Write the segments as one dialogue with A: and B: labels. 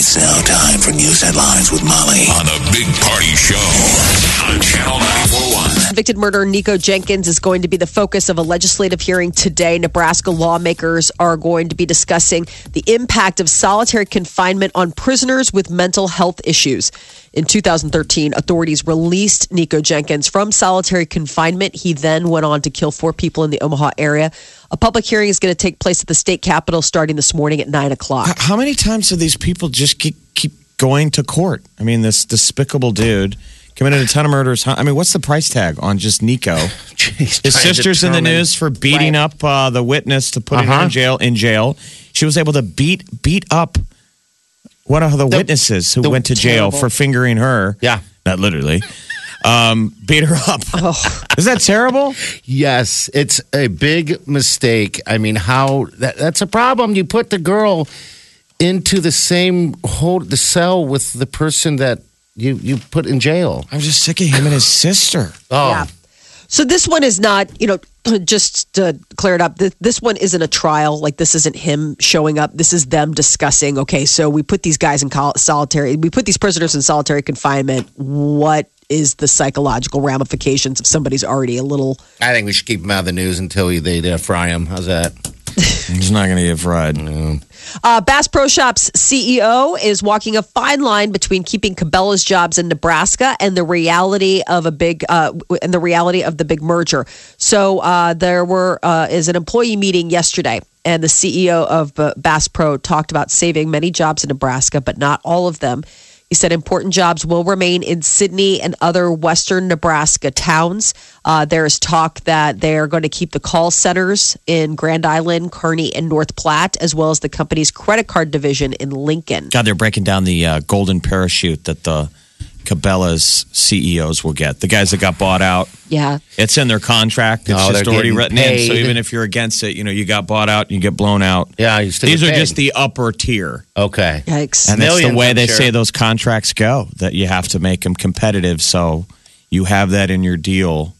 A: It's now time for news headlines with Molly. On the Big Party Show on Channel 941.
B: Convicted murderer Nikko Jenkins is going to be the focus of a legislative hearing today. Nebraska lawmakers are going to be discussing the impact of solitary confinement on prisoners with mental health issues. In 2013, authorities released Nikko Jenkins from solitary confinement. He then went on to kill four people in the Omaha area. A public hearing is going to take place at the state capitol starting this morning at 9 o'clock.
C: How many times do these people just keep, keep going to court? I mean, this despicable dude committed a ton of murders. I mean, what's the price tag on just Nikko?
D: Jeez,
C: His sister's in the news for beating up uh, the witness to putting her
D: Uh-huh.
C: in jail. In jail, she was able to beat beat up one of the, witnesses who
D: the-
C: went to jail for fingering her.
D: Yeah.
C: not literally. Um, beat her up.
D: Oh.
C: Is that terrible?
D: Yes, it's a big mistake. I mean, how that, that's a problem. You put the girl into the same hold the cell with the person that you you put in jail.
C: I'm just sick of him and his sister.
D: Oh,
B: Yeah. So this one is not, you know, just to clear it up, this one isn't a trial. Like this isn't him showing up. This is them discussing, okay, so we put these guys in solitary, we put these prisoners in solitary confinement. What is the psychological ramifications if somebody's already a little
D: I think we should keep him out of the news until they uh, fry him. How's that?
C: He's not going to get fried.
B: Uh, Bass Pro Shops CEO is walking a fine line between keeping Cabela's jobs in Nebraska and the reality of a big uh, and the reality of the big merger. So uh, there were uh, is an employee meeting yesterday, and the CEO of uh, Bass Pro talked about saving many jobs in Nebraska, but not all of them. He said important jobs will remain in Sidney and other western Nebraska towns. Uh, there is talk that they are going to keep the call centers in Grand Island, Kearney, and North Platte, as well as the company's credit card division in Lincoln.
C: God, they're breaking down the uh, golden parachute that the Cabela's CEOs will get. The guys that got bought out.
B: Yeah.
C: It's in their contract. It's
D: Oh,
C: just already
D: getting
C: written in. So even if you're against it, you know, you got bought out, you get blown out.
D: Yeah, you still
C: These
D: get
C: are just the upper tier.
D: Okay.
B: Yikes.
C: And that's the way
D: I'm
C: they
D: sure.
C: say those contracts go, that you have to make them competitive. So you have that in your deal.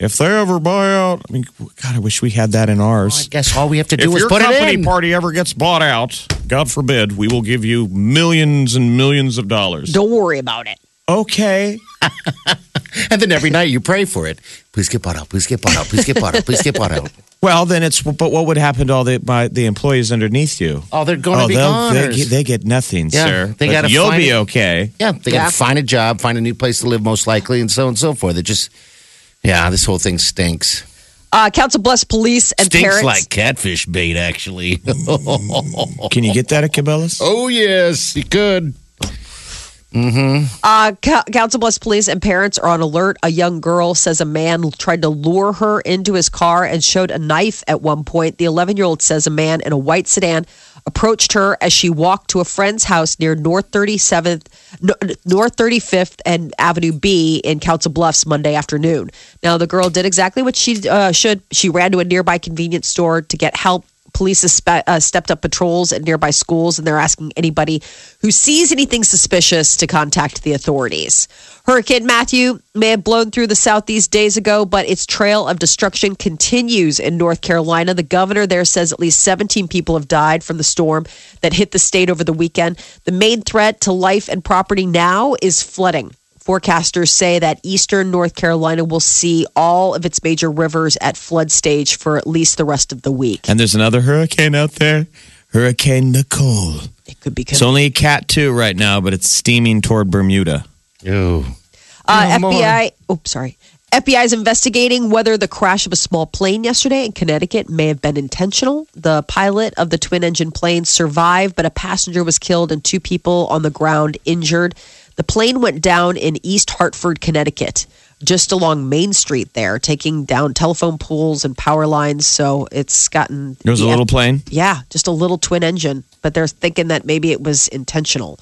C: If they ever buy out, I mean, God, I wish we had that in ours.
D: I guess all we have to do
C: if
D: is
C: your
D: put it
C: company
D: in.
C: party ever gets bought out, God forbid, we will give you millions and millions of dollars.
B: Don't worry about it.
C: Okay.
D: and then every night you pray for it. Please get bought out. Please get bought out. Please get bought out. Please get bought out.
C: Well, then it's but what would happen to all the my, the employees underneath you?
D: Oh, they're going to oh, be
C: they'll- they, get, they get nothing,
D: Yeah,
C: sir.
D: they gotta
C: You'll
D: find
C: be
D: it.
C: okay.
D: Yeah, they
B: Yeah.
D: got to find a job, find a new place to live, most likely, and so on and so forth. It just, yeah, this whole thing stinks.
B: Uh, Council Bluffs Police and
D: stinks
B: parents.
D: like catfish bait, actually.
C: Can you get that at Cabela's?
D: oh yes, you could.
B: Uh, Ca- Council Bluffs police and parents are on alert. A young girl says a man tried to lure her into his car and showed a knife at one point. The 11 year old says a man in a white sedan approached her as she walked to a friend's house near North 37th, North 35th and Avenue B in Council Bluffs Monday afternoon. Now, the girl did exactly what she uh, should. She ran to a nearby convenience store to get help. Police spe- uh, stepped up patrols at nearby schools, and they're asking anybody who sees anything suspicious to contact the authorities. Hurricane Matthew may have blown through the southeast days ago, but its trail of destruction continues in North Carolina. The governor there says at least 17 people have died from the storm that hit the state over the weekend. The main threat to life and property now is flooding. Forecasters say that eastern North Carolina will see all of its major rivers at flood stage for at least the rest of the week.
C: And there's another hurricane out there, Hurricane Nicole.
B: It could be
C: It's only a cat two right now, but it's steaming toward Bermuda.
D: Ew.
B: Uh,
D: No more.
B: FBI. Oh, sorry. FBI is investigating whether the crash of a small plane yesterday in Connecticut may have been intentional. The pilot of the twin engine plane survived, but a passenger was killed and two people on the ground injured. The plane went down in East Hartford, Connecticut, just along Main Street there, taking down telephone poles and power lines. So it's gotten.
C: It was a little plane.
B: yeah, just a little twin engine, but they're thinking that maybe it was intentional.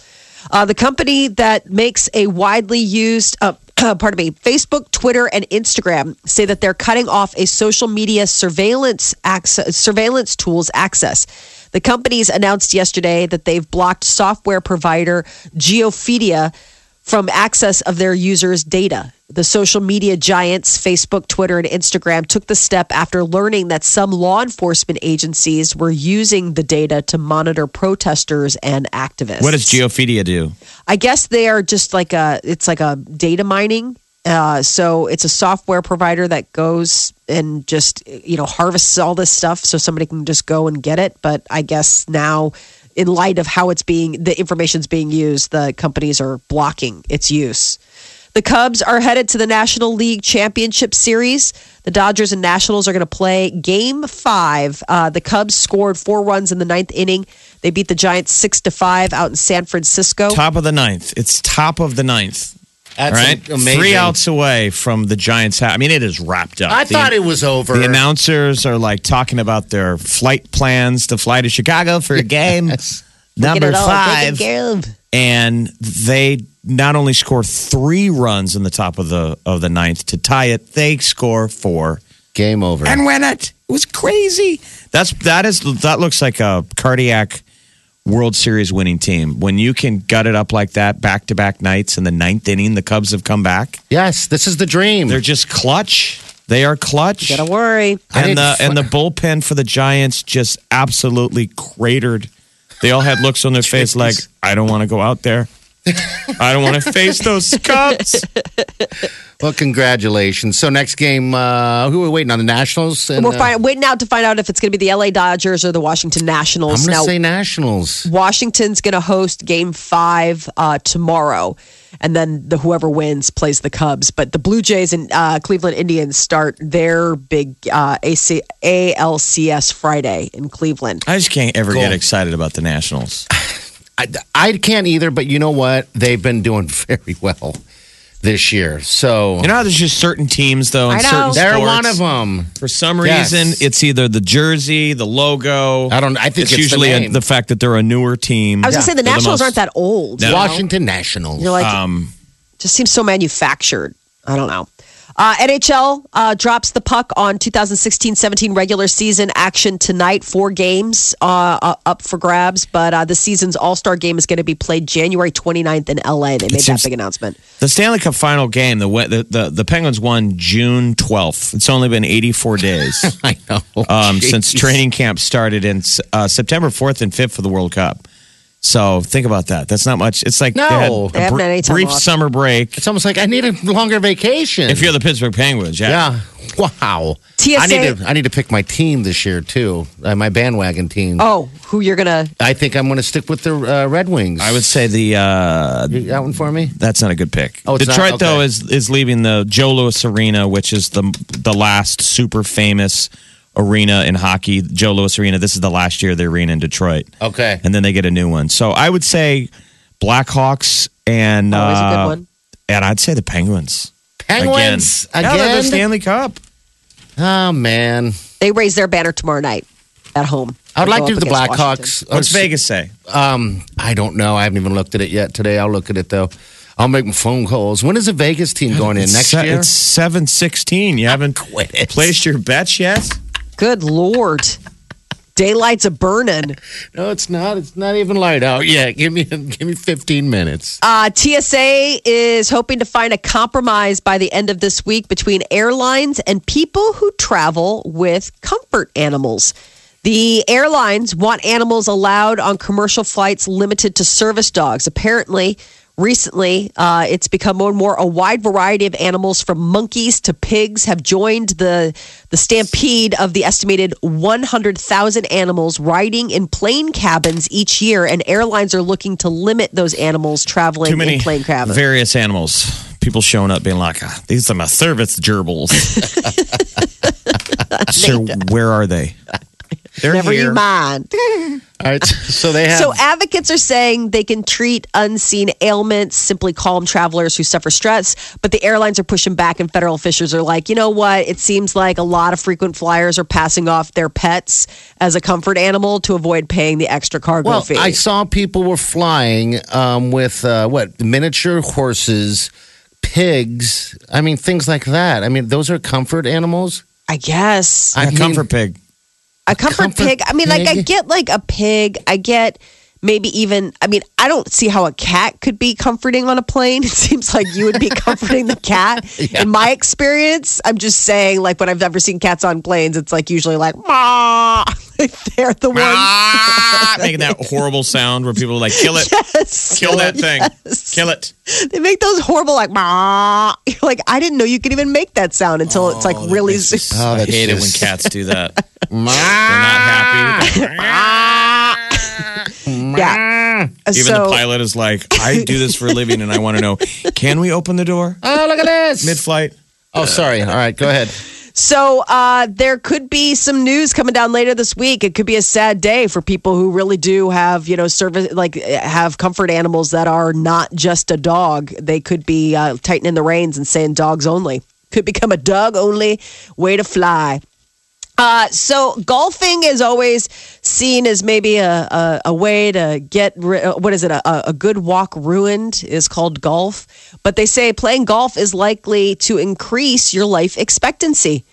B: Uh, the company that makes a widely used, uh, pardon me, Facebook, Twitter, and Instagram say that they're cutting off a social media surveillance access, surveillance tools access. The companies announced yesterday that they've blocked software provider Geofeedia from access of their users' data. The social media giants, Facebook, Twitter, and Instagram, took the step after learning that some law enforcement agencies were using the data to monitor protesters and activists.
C: What does Geofeedia do?
B: I guess they are just like a it's like a data mining. Uh, so it's a software provider that goes and just you know harvests all this stuff so somebody can just go and get it. But I guess now, in light of how it's being the information's being used, the companies are blocking its use. The Cubs are headed to the National League Championship Series. The Dodgers and Nationals are going to play Game Five. Uh, the Cubs scored four runs in the ninth inning. They beat the Giants six to five out in San Francisco.
C: Top of the ninth. It's top of the ninth.
D: That's
C: right?
D: amazing.
C: Three outs away from the Giants. Ha- I mean, it is wrapped up.
D: I
C: The-
D: thought it was over.
C: The announcers are like talking about their flight plans to fly to Chicago for a game number
B: Get it all
C: five.
B: taken care of.
C: And they not only score three runs in the top of the of the ninth to tie it, they score four
D: Game over.
C: and win it. It was crazy. That's that is that looks like a cardiac World Series winning team. When you can gut it up like that back to back nights in the ninth inning, the Cubs have come back.
D: yes, this is the dream.
C: They're just clutch. They are clutch.
B: You Gotta worry.
C: And the and the bullpen for the Giants just absolutely cratered. They all had looks on their face like, I don't want to go out there. I don't want to face those Cubs.
D: well, congratulations. So next game, uh, who are we waiting on? The Nationals? And,
B: We're
D: uh,
B: waiting out to find out if it's going to be the LA Dodgers or the Washington Nationals.
D: I'm going to
B: now,
D: say Nationals.
B: Washington's going to host Game Five uh, tomorrow, and then the whoever wins plays the Cubs. But the Blue Jays and uh, Cleveland Indians start their big uh, AC, ALCS Friday in Cleveland.
C: I just can't ever
D: Cool.
C: get excited about the Nationals.
D: I, I can't either, but you know what? They've been doing very well this year. So
C: You know how there's just certain teams though in
B: I know.
C: certain
D: they're
C: sports,
D: one of them.
C: For some
D: Yes.
C: reason, it's either the jersey, the logo.
D: I don't. I think
C: it's,
D: it's,
C: usually
D: the,
C: a, the fact that they're a newer team.
B: I was going to say the
C: They're the
B: Nationals
C: most-
B: aren't that old.
C: No.
D: Washington Nationals.
B: You're like,
C: um,
B: just seems so manufactured. I don't know. Uh, NHL uh, drops the puck on 2016-17 regular season action tonight. Four games uh, uh, up for grabs, but uh, the season's All-Star game is going to be played January 29th in LA. They made that big announcement.
C: the Stanley Cup final game, the, the the the Penguins won June 12th. It's only been 84 days.
D: I know.
C: um, since training camp started in uh, September 4th and 5th for the World Cup. So think about that. That's not much. It's like
D: No.
C: they had a
B: haven't
C: br-
B: had any time
C: brief
B: off.
C: summer break.
D: It's almost like I need a longer vacation.
C: If you're the Pittsburgh Penguins, yeah.
D: yeah. Wow.
B: TSA
D: I need to. I need to pick my team this year too. Uh, my bandwagon team.
B: Oh, who you're going to.
D: I think I'm going to stick with the uh, Red Wings.
C: I would say the uh,
D: You got one for me?
C: that's not a good pick.
D: Oh, it's not?
C: Detroit though
D: Okay.
C: is is leaving the Joe Louis Arena, which is the the last super famous arena in hockey. Joe Louis Arena. This is the last year of the arena in Detroit.
D: Okay.
C: and then they get a new one. So I would say Blackhawks and
B: Always a
C: uh,
B: good one.
C: and I'd say the Penguins.
D: Penguins
C: again.
D: again.
C: Yeah, they're the Stanley Cup.
D: oh man,
B: They raise their banner tomorrow night at home.
D: I would
B: They
D: like
B: go
D: to do the
B: against
D: Blackhawks.
C: What's
D: Uh,
C: Vegas say?
D: Um, I don't know. I haven't even looked at it yet today. I'll look at it though. I'll make my phone calls. When is the Vegas team going in next
C: se-
D: year?
C: It's seven sixteen. You haven't
D: Quit it.
C: placed your bets yet.
B: Good Lord. Daylight's a burning.
D: No, it's not. It's not even light out yet. Give me give me 15 minutes.
B: Uh, TSA is hoping to find a compromise by the end of this week between airlines and people who travel with comfort animals. The airlines want animals allowed on commercial flights limited to service dogs. Apparently, recently, uh, it's become more and more a wide variety of animals from monkeys to pigs have joined the the stampede of the estimated 100,000 animals riding in plane cabins each year, and airlines are looking to limit those animals traveling
C: Too many
B: in plane cabins.
C: various animals. People showing up being like, "Ah, "These are my service gerbils." Sir, where are they? They're
B: Never
C: here.
B: you mind.
D: All right. So they have.
B: So advocates are saying they can treat unseen ailments, simply calm travelers who suffer stress, but the airlines are pushing back and federal officials are like, you know what? It seems like a lot of frequent flyers are passing off their pets as a comfort animal to avoid paying the extra cargo
D: well,
B: fee.
D: I saw people were flying um, with uh, what miniature horses, pigs. I mean, things like that. I mean, those are comfort animals.
B: I guess.
D: I
C: A
D: mean-
C: comfort pig.
B: A comfort,
D: comfort
B: pig. I mean, like I get like a pig. I get maybe even. I mean, I don't see how a cat could be comforting on a plane. It seems like you would be comforting the cat. In my experience, I'm just saying, like when I've ever seen cats on planes, it's like usually like, "Meow." Like, they're the ones.
C: Ah, making that horrible sound where people are like, kill it,
B: Yes.
C: kill that thing,
B: Yes.
C: kill it.
B: They make those horrible like. "Meow." You're like I didn't know you could even make that sound until it's like really.
D: Oh,
C: I
D: that's
C: hate it when cats do that. They're not happy.
B: yeah.
C: Even
B: so,
C: the pilot is like, I do this for a living, and I want to know, can we open the door
D: Oh, look at this.
C: mid-flight?
D: oh, sorry. All right, go ahead.
B: So uh, there could be some news coming down later this week. It could be a sad day for people who really do have, you know, service like have comfort animals that are not just a dog. They could be uh, tightening the reins and saying dogs only. Could become a dog only way to fly. Uh, so golfing is always seen as maybe a, a, a way to get ri- uh, what is it a, a good walk ruined is called golf but they say playing golf is likely to increase your life expectancy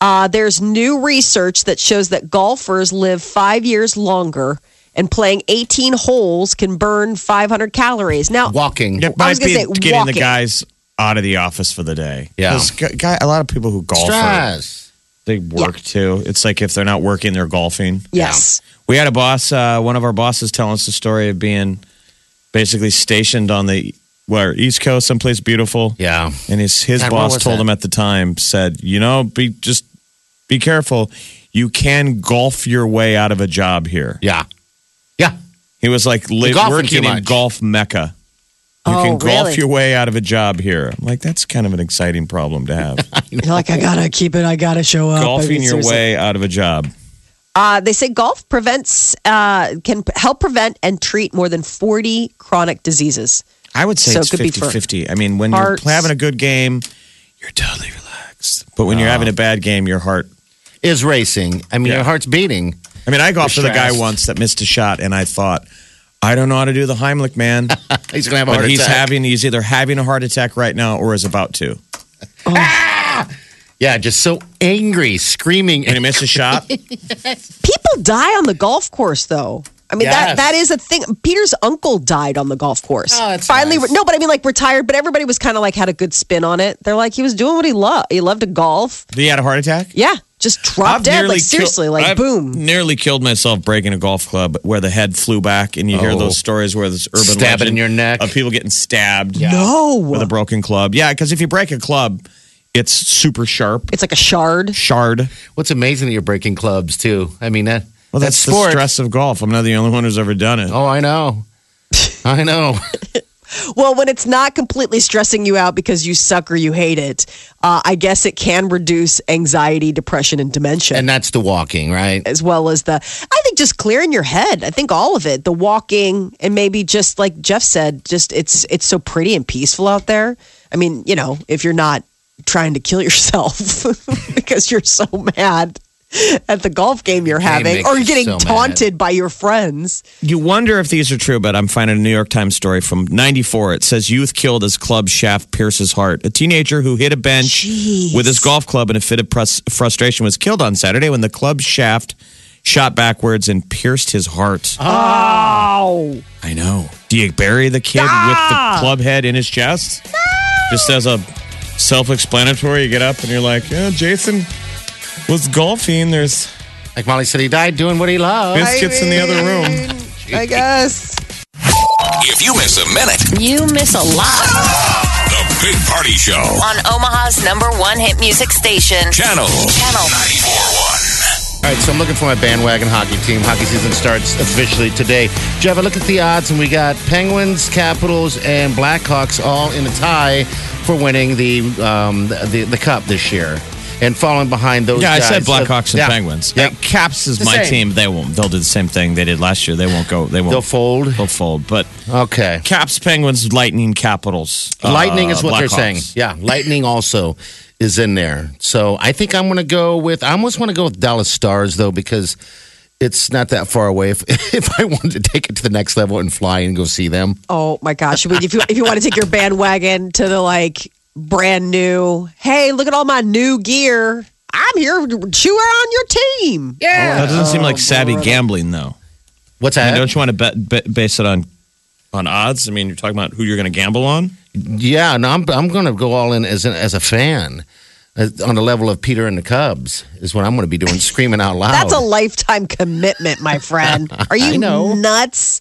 B: uh, there's new research that shows that golfers live five years longer and playing 18 holes can burn 500 calories now
D: Walking.
C: It
B: I
C: might
B: was gonna
C: be
B: say
C: getting the guys out of the office for the day.
D: Yeah.
C: 'Cause gu- guy, a lot of people who golf, are,
D: Stress.
C: They work too. It's like if they're not working, they're golfing.
B: yes
C: We had a boss, uh, one of our bosses telling us the story of being basically stationed on the where East Coast, someplace beautiful.
D: Yeah.
C: And his his
D: God, where
C: boss
D: was
C: told
D: that?
C: him at the time, said, you know, be just be careful. You can golf your way out of a job here.
D: Yeah. Yeah.
C: He was like li-
D: golfing
C: working
D: too
C: in
D: much.
C: golf mecca. You
B: Oh,
C: can golf
B: really?
C: your way out of a job here. I'm like, that's kind of an exciting problem to have.
B: you're like i gotta keep it i gotta show up I
C: Golfing
B: mean,
C: your
B: seriously.
C: way out of a job.
B: Uh, they say golf prevents uh, can help prevent and treat more than 40 chronic diseases.
C: I would say
B: So
C: it's
B: it could be
C: 50
B: for
C: 50. I mean, when
B: hearts.
C: you're having a good game, you're totally relaxed. But when you're having a bad game, your heart.
D: Is racing. I mean,
C: Yeah.
D: your heart's beating.
C: I mean, I golfed
D: You're
C: with a guy once that missed a shot, and I thought, I don't know how to do the Heimlich, man.
D: He's going to have a
C: but
D: heart
C: he's
D: attack.
C: having, he's either having a heart attack right now or is about to. Oh. Ah!
D: yeah, just so angry, screaming.
C: And he missed a shot.
B: People die on the golf course, though. I mean that that is a thing. Peter's uncle died on the golf course.
D: Oh, that's
B: Finally,
D: nice.
B: no, but I mean like retired. But everybody was kind of like had a good spin on it. They're like he was doing what he loved. He loved to golf.
C: He had a heart attack?
B: Yeah, just dropped dead. Like
C: kill-
B: seriously, like
C: I've
B: boom.
C: Nearly killed myself breaking a golf club where the head flew back, and you hear
D: Oh.
C: those stories where this urban
D: Stab it
C: legend
D: in your neck.
C: of people getting stabbed
B: No,
C: with a broken club. Yeah, because if you break a club, it's super sharp,
B: it's like a shard.
C: shard.
D: What's amazing that you're breaking clubs, too. I mean, that,
C: Well, that's, the
D: sport.
C: stress of golf. I'm not the only one who's ever done it.
D: Oh, I know. I know.
B: Well, when it's not completely stressing you out because you suck or you hate it, uh, I guess it can reduce anxiety, depression, and dementia.
D: and that's the walking, right?
B: as well as the I think just clearing your head. I think all of it, the walking and maybe just like Jeff said, just it's it's so pretty and peaceful out there. I mean, you know, if you're not trying to kill yourself because you're so mad at the golf game you're having or you're getting
D: so mad.
B: taunted by your friends.
C: You wonder if these are true, but I'm finding a New York Times story from 94. It says youth killed as club shaft pierces heart. A teenager who hit a bench
B: Jeez.
C: with his golf club in a fit of prus- frustration was killed on Saturday when the club shaft shot backwards and pierced his heart.
B: Oh.
C: I know. Do you bury the kid with the club head in his chest? Just as a self explanatory, you get up and you're like, yeah, Jason was golfing. There's
D: Like Molly said, he died doing what he loved.
C: biscuits in the other room.
B: I guess.
A: If you miss a minute,
E: You miss a lot
A: The Big Party Show.
E: on Omaha's number one hit music station.
A: Channel.
E: Channel.
A: 94.1.
D: All right, so I'm looking for my bandwagon hockey team. Hockey season starts officially today. Jeff, I look at the odds, and we got Penguins, Capitals, and Blackhawks all in a tie for winning the um, the, the cup this year. And falling behind those
C: Yeah, I
D: guys.
C: said Blackhawks and
D: Yeah.
C: Penguins.
D: Yeah.
C: Uh, Caps is
D: The
C: my
D: same.
C: team. They won't. They'll do the same thing they did last year. They won't go. They won't.
D: They'll fold.
C: They'll fold. But
D: Okay.
C: Caps, Penguins, Lightning, Capitals. uh,
D: Lightning is what they're
C: Blackhawks.
D: saying. Yeah, Lightning also is in there. So I think I'm going to go with. I almost want to go with Dallas Stars though because it's not that far away. If if I wanted to take it to the next level and fly and go see them,
B: Oh my gosh! I mean, if you if you want to take your bandwagon to the like brand new, hey, look at all my new gear. I'm here to cheer on your team. Yeah.
C: That doesn't seem like
D: Oh,
C: savvy gambling, though.
D: what's
C: I
D: that?
C: mean, don't you want to bet, bet, base it on on odds? I mean, you're talking about who you're going to gamble on.
D: yeah, no, I'm I'm going to go all in as an, as a fan. uh, On the level of Peter and the Cubs is what I'm going to be doing, screaming out loud.
B: That's a lifetime commitment, my friend. Are you
D: I know.
B: nuts?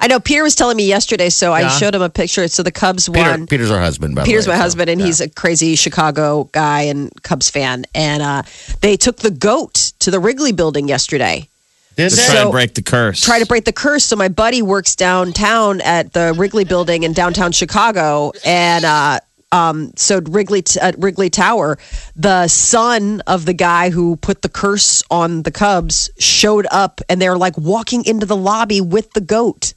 B: I know Peter was telling me yesterday, so I showed him a picture. So the Cubs
D: Peter,
B: won.
D: Peter's our husband. By the
B: Peter's
D: way,
B: my
D: so,
B: husband, and
D: yeah.
B: he's a crazy Chicago guy and Cubs fan. And uh, they took the goat to the Wrigley building yesterday.
D: Did
C: To
D: they?
C: try
B: So-
C: and break the curse.
B: try to break the curse. So my buddy works downtown at the Wrigley Building in downtown Chicago, and uh, um, so Wrigley at Wrigley Tower, the son of the guy who put the curse on the Cubs showed up, and they're like walking into the lobby with the goat.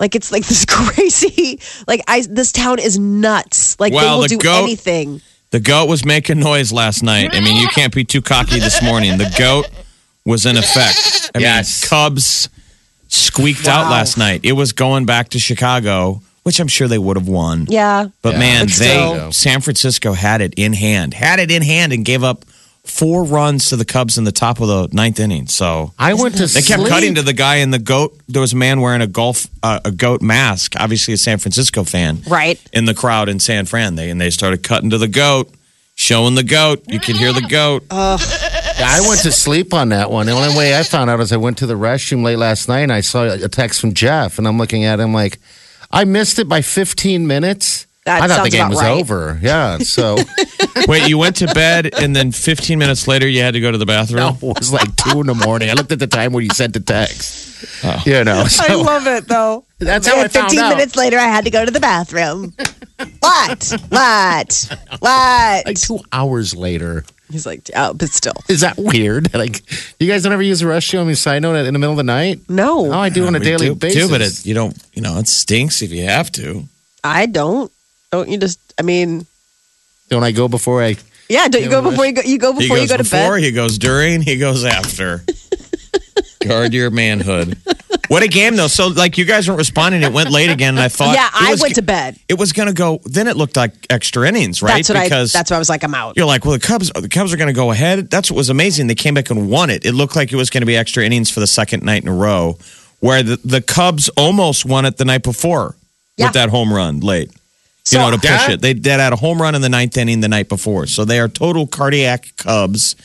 B: Like it's like this crazy. Like I, this town is nuts. Like they will
C: the
B: do
C: goat-
B: anything.
C: The goat was making noise last night. I mean, you can't be too cocky this morning. The goat was in effect. I
D: Yes.
C: mean, Cubs squeaked out last night. It was going back to Chicago, which I'm sure they would have won.
B: Yeah,
C: But
D: Yeah,
C: man,
B: but
C: they. San Francisco had it in hand, had it in hand, and gave up four runs to the Cubs in the top of the ninth inning. So
D: I went to
C: they kept cutting to the guy in the goat. There was a man wearing a golf uh, a goat mask, obviously a San Francisco fan,
B: right.
C: in the crowd in San Fran. They and they started cutting to the goat, showing the goat. You could hear the goat.
B: Uh,
D: I went to sleep on that one. The only way I found out is I went to the restroom late last night and I saw a text from Jeff, and I'm looking at him like, I missed it by 15 minutes.
B: That
D: I thought the game was
B: right.
D: over. Yeah, so
C: Wait, you went to bed and then 15 minutes later you had to go to the bathroom.
D: no, it was like two in the morning. I looked at the time when you sent the text.
C: Oh.
D: You know,
B: I love it though.
D: that's how I
B: And
D: found
B: 15
D: out.
B: minutes later, I had to go to the bathroom. what? What? What?
D: Like two hours later.
B: He's like, oh, but still.
D: Is that weird? Like, you guys don't ever use a restroom? I mean, side note, in the middle of the night?
B: No,
D: Oh, I do on a daily
C: do,
D: basis.
C: do, but it, you don't. You know, it stinks if you have to.
B: I don't. Don't you just? I mean,
D: don't I go before I?
B: yeah. Don't you go before you go? You go
C: He
B: before
C: goes
B: you go to
C: before,
B: bed.
C: he goes during, he goes after. Guard your manhood. What a game though! So like you guys weren't responding. It went late again, and I thought
B: Yeah, I
C: was-
B: went to bed.
C: It was going to go. Then it looked like extra innings, right?
B: That's what
C: because
B: I. That's why I was like, I'm out.
C: you're like, well, the Cubs, the Cubs are going to go ahead. That's what was amazing. They came back and won it. It looked like it was going to be extra innings for the second night in a row, where the, the Cubs almost won it the night before
B: Yeah.
C: with that home run late.
B: So-
C: you know, to push
D: Yeah.
C: it. They did had a home run in the ninth inning the night before, so they are total cardiac Cubs.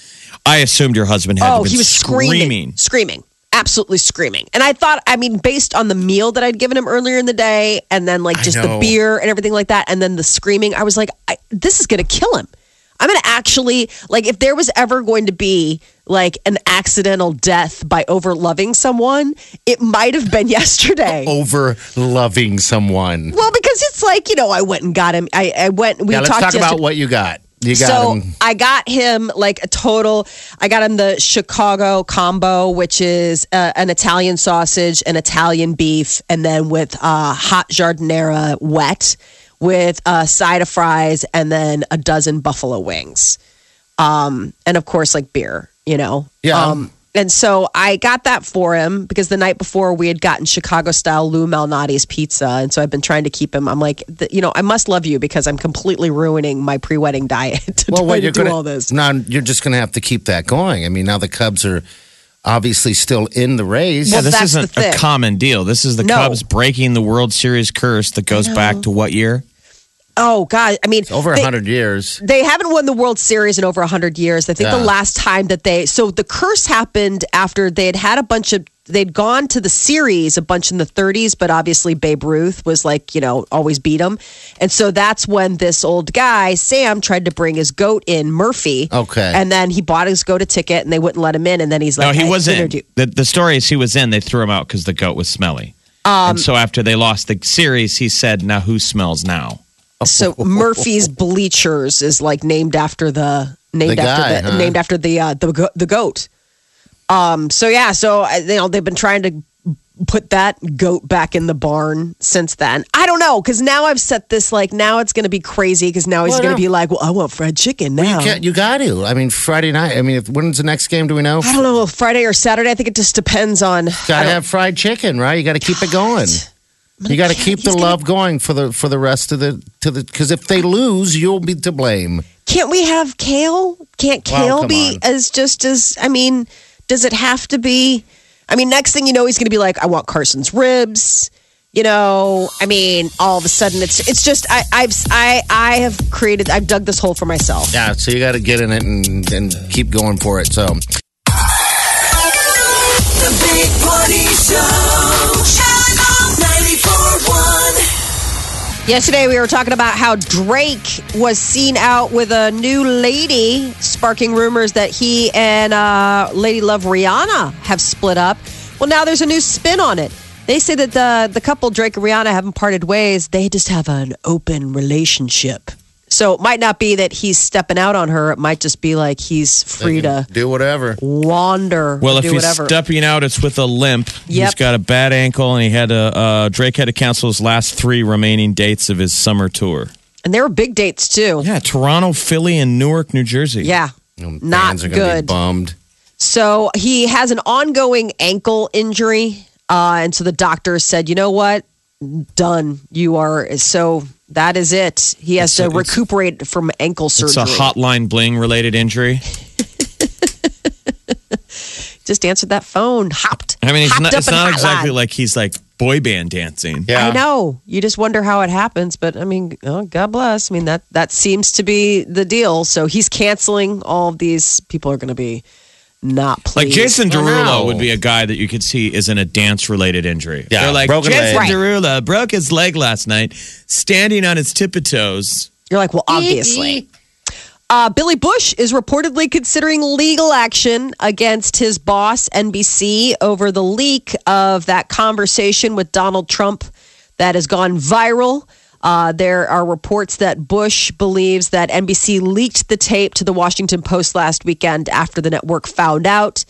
C: I assumed your husband had oh, to
B: Oh, he was screaming,
C: screaming.
B: screaming, absolutely screaming. And I thought, I mean, based on the meal that I'd given him earlier in the day, and then like just the beer and everything like that, and then the screaming, I was like, I, this is going to kill him. I'm going to actually like if there was ever going to be like an accidental death by over loving someone, it might have been yesterday.
D: Over loving someone.
B: Well, because it's like you know, I went and got him. I, I went. We
D: yeah, let's
B: talked
D: talk
B: yesterday-
D: about what you got. You got
B: so
D: him.
B: I got him like a total. I got him the Chicago combo, which is uh, an Italian sausage, an Italian beef, and then with uh, hot giardiniera wet with a side of fries, and then a dozen buffalo wings, um, and of course like beer. You know,
D: Yeah.
B: Um, and so I got that for him because the night before we had gotten Chicago style Lou Malnati's pizza. And so I've been trying to keep him. I'm like, th- you know, I must love you because I'm completely ruining my pre wedding diet to
D: Well,
B: try
D: what
B: to
D: you're
B: do
D: gonna
B: all this.
D: now you're just going to have to keep that going. I mean, now the Cubs are obviously still in the race.
C: Yeah, this isn't a common deal. This is the
B: No.
C: Cubs breaking the World Series curse that goes back to what year?
B: Oh, God. I mean,
D: Over a hundred years.
B: They haven't won the World Series in over 100 years. I think
D: Yeah.
B: the last time that they, so the curse happened after they had had a bunch of, they'd gone to the series a bunch in the 30s, but obviously Babe Ruth was like, you know, always beat them, And so that's when this old guy, Sam, tried to bring his goat in, Murphy.
D: Okay.
B: And then he bought his goat a ticket and they wouldn't let him in. And then he's like,
C: no, he
B: "I
C: was in. The, the story is he was in. They threw him out because the goat was smelly.
B: Um,
C: and so after they lost the series, he said, "Now who smells now?"
B: So Murphy's Bleachers is like named after the named
D: The
B: after
D: guy,
B: the
D: huh?
B: named after the uh, the go- the goat. Um. So yeah. So uh, you know they've been trying to put that goat back in the barn since then. I don't know because now I've set this like now it's going to be crazy because now he's
D: Well,
B: going to
D: no.
B: be like, well, I want fried chicken now.
D: You, can't, you got to. I mean, Friday night. I mean, if, when's the next game? Do we know?
B: I don't know Friday or Saturday. I think it just depends on.
D: Got to have fried chicken, right? You got to keep it going. You got to keep the
B: gonna-
D: love going for the for the rest of the to the because if they lose, you'll be to blame.
B: Can't we have kale? Can't kale
D: come
B: be
D: on.
B: as just as? I mean, does it have to be? I mean, next thing you know, he's going to be like, I want Carson's ribs. You know, I mean, all of a sudden, it's it's just I I've I I have created I've dug this hole for myself.
D: Yeah, so you got to get in it and and keep going for it. So
F: The Big Party Show. Channel 94.1.
B: Yesterday, we were talking about how Drake was seen out with a new lady, sparking rumors that he and uh, Lady Love Rihanna have split up. Well, now there's a new spin on it. They say that the the couple Drake and Rihanna haven't parted ways. They just have an open relationship. So it might not be that he's stepping out on her. It might just be like he's free to
D: do whatever.
B: wander.
C: Well, if
B: do
C: he's
B: whatever.
C: stepping out, it's with a limp. He's
B: Yep.
C: got a bad ankle, and he had to. Uh, Drake had to cancel his last three remaining dates of his summer tour.
B: and they were big dates too.
C: Yeah, Toronto, Philly, and Newark, New Jersey.
B: Yeah,
D: You know,
B: Not
D: fans are gonna
B: good.
D: Be bummed.
B: So he has an ongoing ankle injury. Uh, and so the doctor said, you know what? Done. You are. So that is it. He has
C: It's
B: to
C: a-
B: recuperate from ankle surgery.
C: It's a hotline bling related injury.
B: Just answered that phone. Hopped.
C: I mean, it's not, it's not
B: hotline.
C: exactly like he's like boy band dancing.
D: Yeah,
B: I know. You just wonder how it happens, but I mean, oh, God bless. I mean that that seems to be the deal. So he's canceling all of these. People are going to be not pleased.
C: Like Jason
D: I
C: Derulo
D: know.
C: would be a guy that you could see is in a dance related injury.
D: Yeah,
C: They're like,
D: broken
C: Jason
D: leg.
C: Derulo broke his leg last night standing on his tippy toes.
B: You're like, well, obviously. Uh, Billy Bush is reportedly considering legal action against his boss, NBC, over the leak of that conversation with Donald Trump that has gone viral. Uh, there are reports that Bush believes that NBC leaked the tape to the Washington Post last weekend after the network found out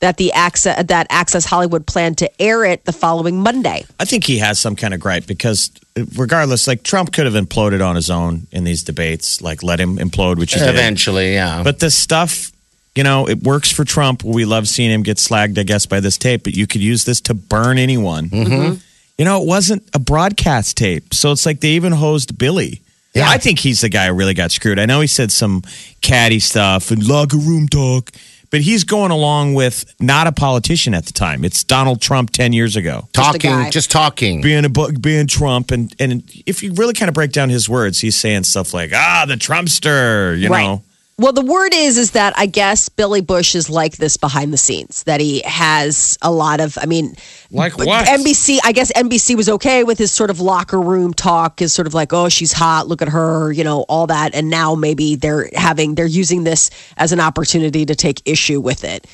B: that the access, that Access Hollywood planned to air it the following Monday.
C: I think he has some kind of gripe because, regardless, like Trump could have imploded on his own in these debates, like let him implode, which he did.
D: eventually, yeah.
C: But this stuff, you know, it works for Trump. We love seeing him get slagged, I guess, by this tape, but you could use this to burn anyone.
D: Mm-hmm.
C: You know, it wasn't a broadcast tape. So it's like they even hosed Billy.
D: Yeah.
C: I think he's the guy who really got screwed. I know he said some catty stuff and locker room talk, but he's going along with not a politician at the time. It's Donald Trump 10 years ago.
B: Just
D: talking, just talking.
C: Being a being Trump, and and if you really kind of break down his words, he's saying stuff like "ah, the Trumpster," you
B: Right.
C: know.
B: Well, the word is is that I guess Billy Bush is like this behind the scenes. That he has a lot of. I mean,
C: Like what?
B: NBC. I guess NBC was okay with his sort of locker room talk. Is sort of like, oh, she's hot. Look at her. You know, all that. And now maybe they're having they're using this as an opportunity to take issue with it.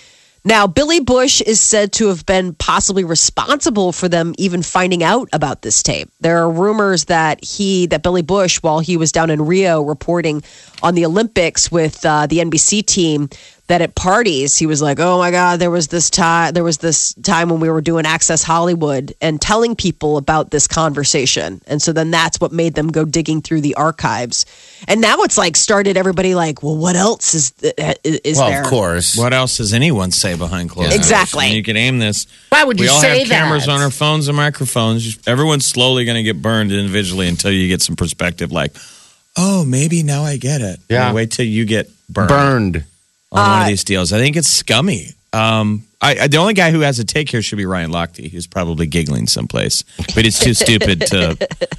B: Now, Billy Bush is said to have been possibly responsible for them even finding out about this tape. There are rumors that he, that Billy Bush, while he was down in Rio reporting on the Olympics with uh, the NBC team, that at parties he was like, "Oh my God, there was this time, there was this time when we were doing Access Hollywood and telling people about this conversation." And so then that's what made them go digging through the archives. And now it's like started everybody like, "Well, what else is uh, is
D: well,
B: there?"
D: of course.
C: What else does anyone say behind closed doors?
B: Exactly.
C: I mean, you can aim this.
D: Why would you
C: we
D: you
C: all
D: say
C: have cameras
D: that?
C: on our phones and microphones. Everyone's slowly going to get burned individually until you get some perspective. Like, oh, maybe now I get it.
D: Yeah.
C: Wait till you get burned,
D: Burned.
C: On one
B: Uh,
C: of these deals. I think it's scummy. Um, I, I, the only guy who has a take here should be Ryan Lochte. He's probably giggling someplace, but he's too stupid to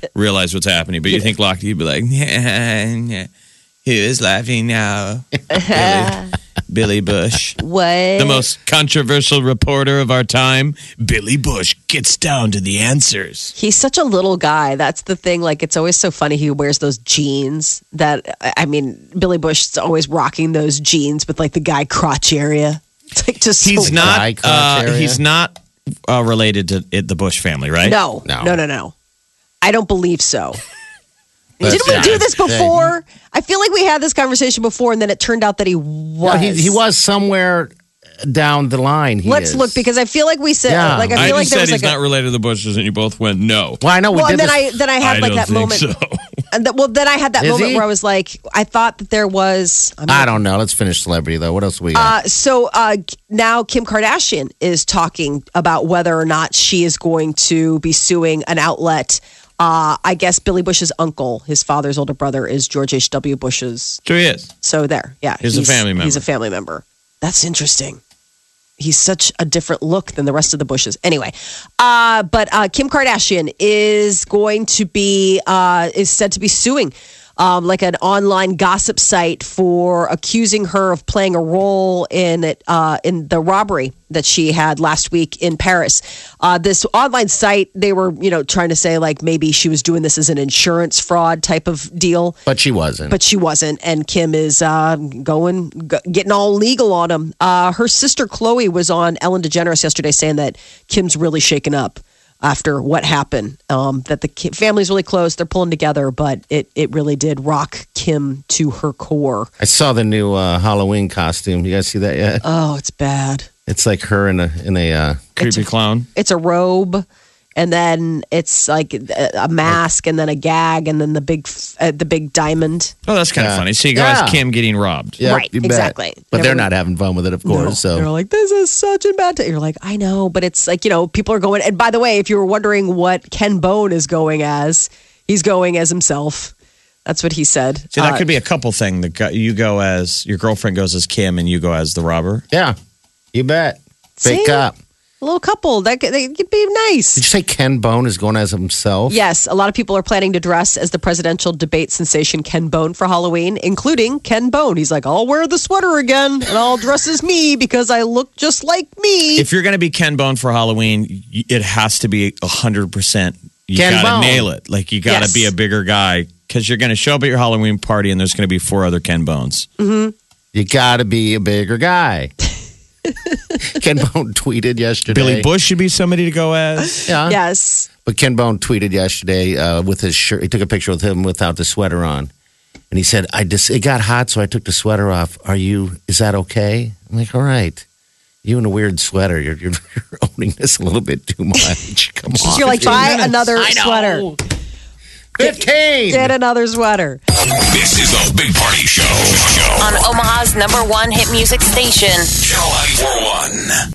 C: realize what's happening. But you think Lochte would be like, who is laughing now? Billy Bush.
B: What?
C: The most controversial reporter of our time, Billy Bush, gets down to the answers.
B: He's such a little guy. That's the thing. Like, it's always so funny. He wears those jeans that, I mean, Billy Bush is always rocking those jeans with like the guy crotch area. It's like just
C: He's
B: weird.
C: not.
D: Eye crotch
C: Uh,
D: area.
C: he's not uh, related to it, the Bush family, right?
B: No,
D: No.
B: no, no, no. I don't believe so. Didn't we
D: Yeah.
B: do this
D: Yeah.
B: before? I feel like we had this conversation before, and then it turned out that he was.
D: Well, he, he was somewhere down the line. He
B: Let's
D: is.
B: look because I feel like we said
D: Yeah.
B: like I
C: I
B: feel
C: just
B: like there
C: said
B: was
C: he's
B: like
C: not
B: a,
C: related to the Bushes, and you both went no.
D: Well, I know we
B: well,
D: did
B: and then
D: this.
B: I then I had
C: I
B: like
C: don't
B: that
C: think
B: moment.
C: so.
B: And that, well, then I had that
D: Is
B: moment
D: he?
B: where I was like, I thought that there was. I'm
D: I don't know. Let's finish celebrity though. What else we got?
B: Uh, so uh, now Kim Kardashian is talking about whether or not she is going to be suing an outlet. Uh, I guess Billy Bush's uncle, his father's older brother, is George H.W. Bush's.
C: So he is.
B: So there, yeah,
C: He's a family member.
B: He's a family member. That's interesting. He's such a different look than the rest of the Bushes. Anyway, uh, but uh, Kim Kardashian is going to be uh, is said to be suing. Um, like an online gossip site for accusing her of playing a role in it uh, in the robbery that she had last week in Paris. Uh, this online site, they were you know trying to say like maybe she was doing this as an insurance fraud type of deal
D: but she wasn't.
B: but she wasn't. And Kim is uh, going, g- getting all legal on him. Uh, her sister Khloé was on Ellen DeGeneres yesterday saying that Kim's really shaken up after what happened. Um, that the Kim family's really close, they're pulling together, but it it really did rock Kim to her core.
D: I saw the new uh, Halloween costume. You guys see that yet?
B: Oh, it's bad.
D: It's like her in a in a. Uh,
C: Creepy clown.
B: It's a robe. And then it's like a a mask, and then a gag, and then the big, uh, the big diamond.
C: Oh, that's kind of
D: Yeah.
C: funny. So you go
D: Yeah.
C: as Kim getting robbed.
D: yeah,
B: Right,
D: you bet.
B: exactly.
D: But they're
B: Never-
D: not having fun with it, of course. So They're
B: like, this is such a bad. T-. You're like, I know, but it's like you know, people are going. And by the way, if you were wondering what Ken Bone is going as, he's going as himself. That's what he said.
C: See, that
B: Uh,
C: could be a couple thing. That go- you go as your girlfriend goes as Kim, and you go as the robber.
D: yeah, you bet. Fake
B: See?
D: up.
B: A little couple that could, they could be nice.
D: Did you say Ken Bone is going as himself?
B: Yes, a lot of people are planning to dress as the presidential debate sensation Ken Bone for Halloween, including Ken Bone. He's like, I'll wear the sweater again and I'll dress as me because I look just like me.
C: If you're going to be Ken Bone for Halloween, it has to be hundred percent. You
D: Ken
C: got to
D: Bone.
C: nail it. Like you got to
B: Yes.
C: be a bigger guy because you're going to show up at your Halloween party, and there's going to be four other Ken Bones. Mm-hmm.
D: You got to be a bigger guy. Ken Bone tweeted yesterday.
C: Billy Bush should be somebody to go as.
D: Yeah.
B: yes.
D: But Ken Bone tweeted yesterday uh, with his shirt. He took a picture with him without the sweater on, and he said, "I just it got hot, so I took the sweater off. Are you? Is that okay?" I'm like, "All right." You in a weird sweater. You're, you're, you're owning this a little bit too much. Come on.
B: You're like, buy another
D: I know.
B: sweater.
D: Fifteen.
B: Get another sweater.
A: This is the Big Party Show.
E: On Omaha's number one hit music station.
A: Channel 941.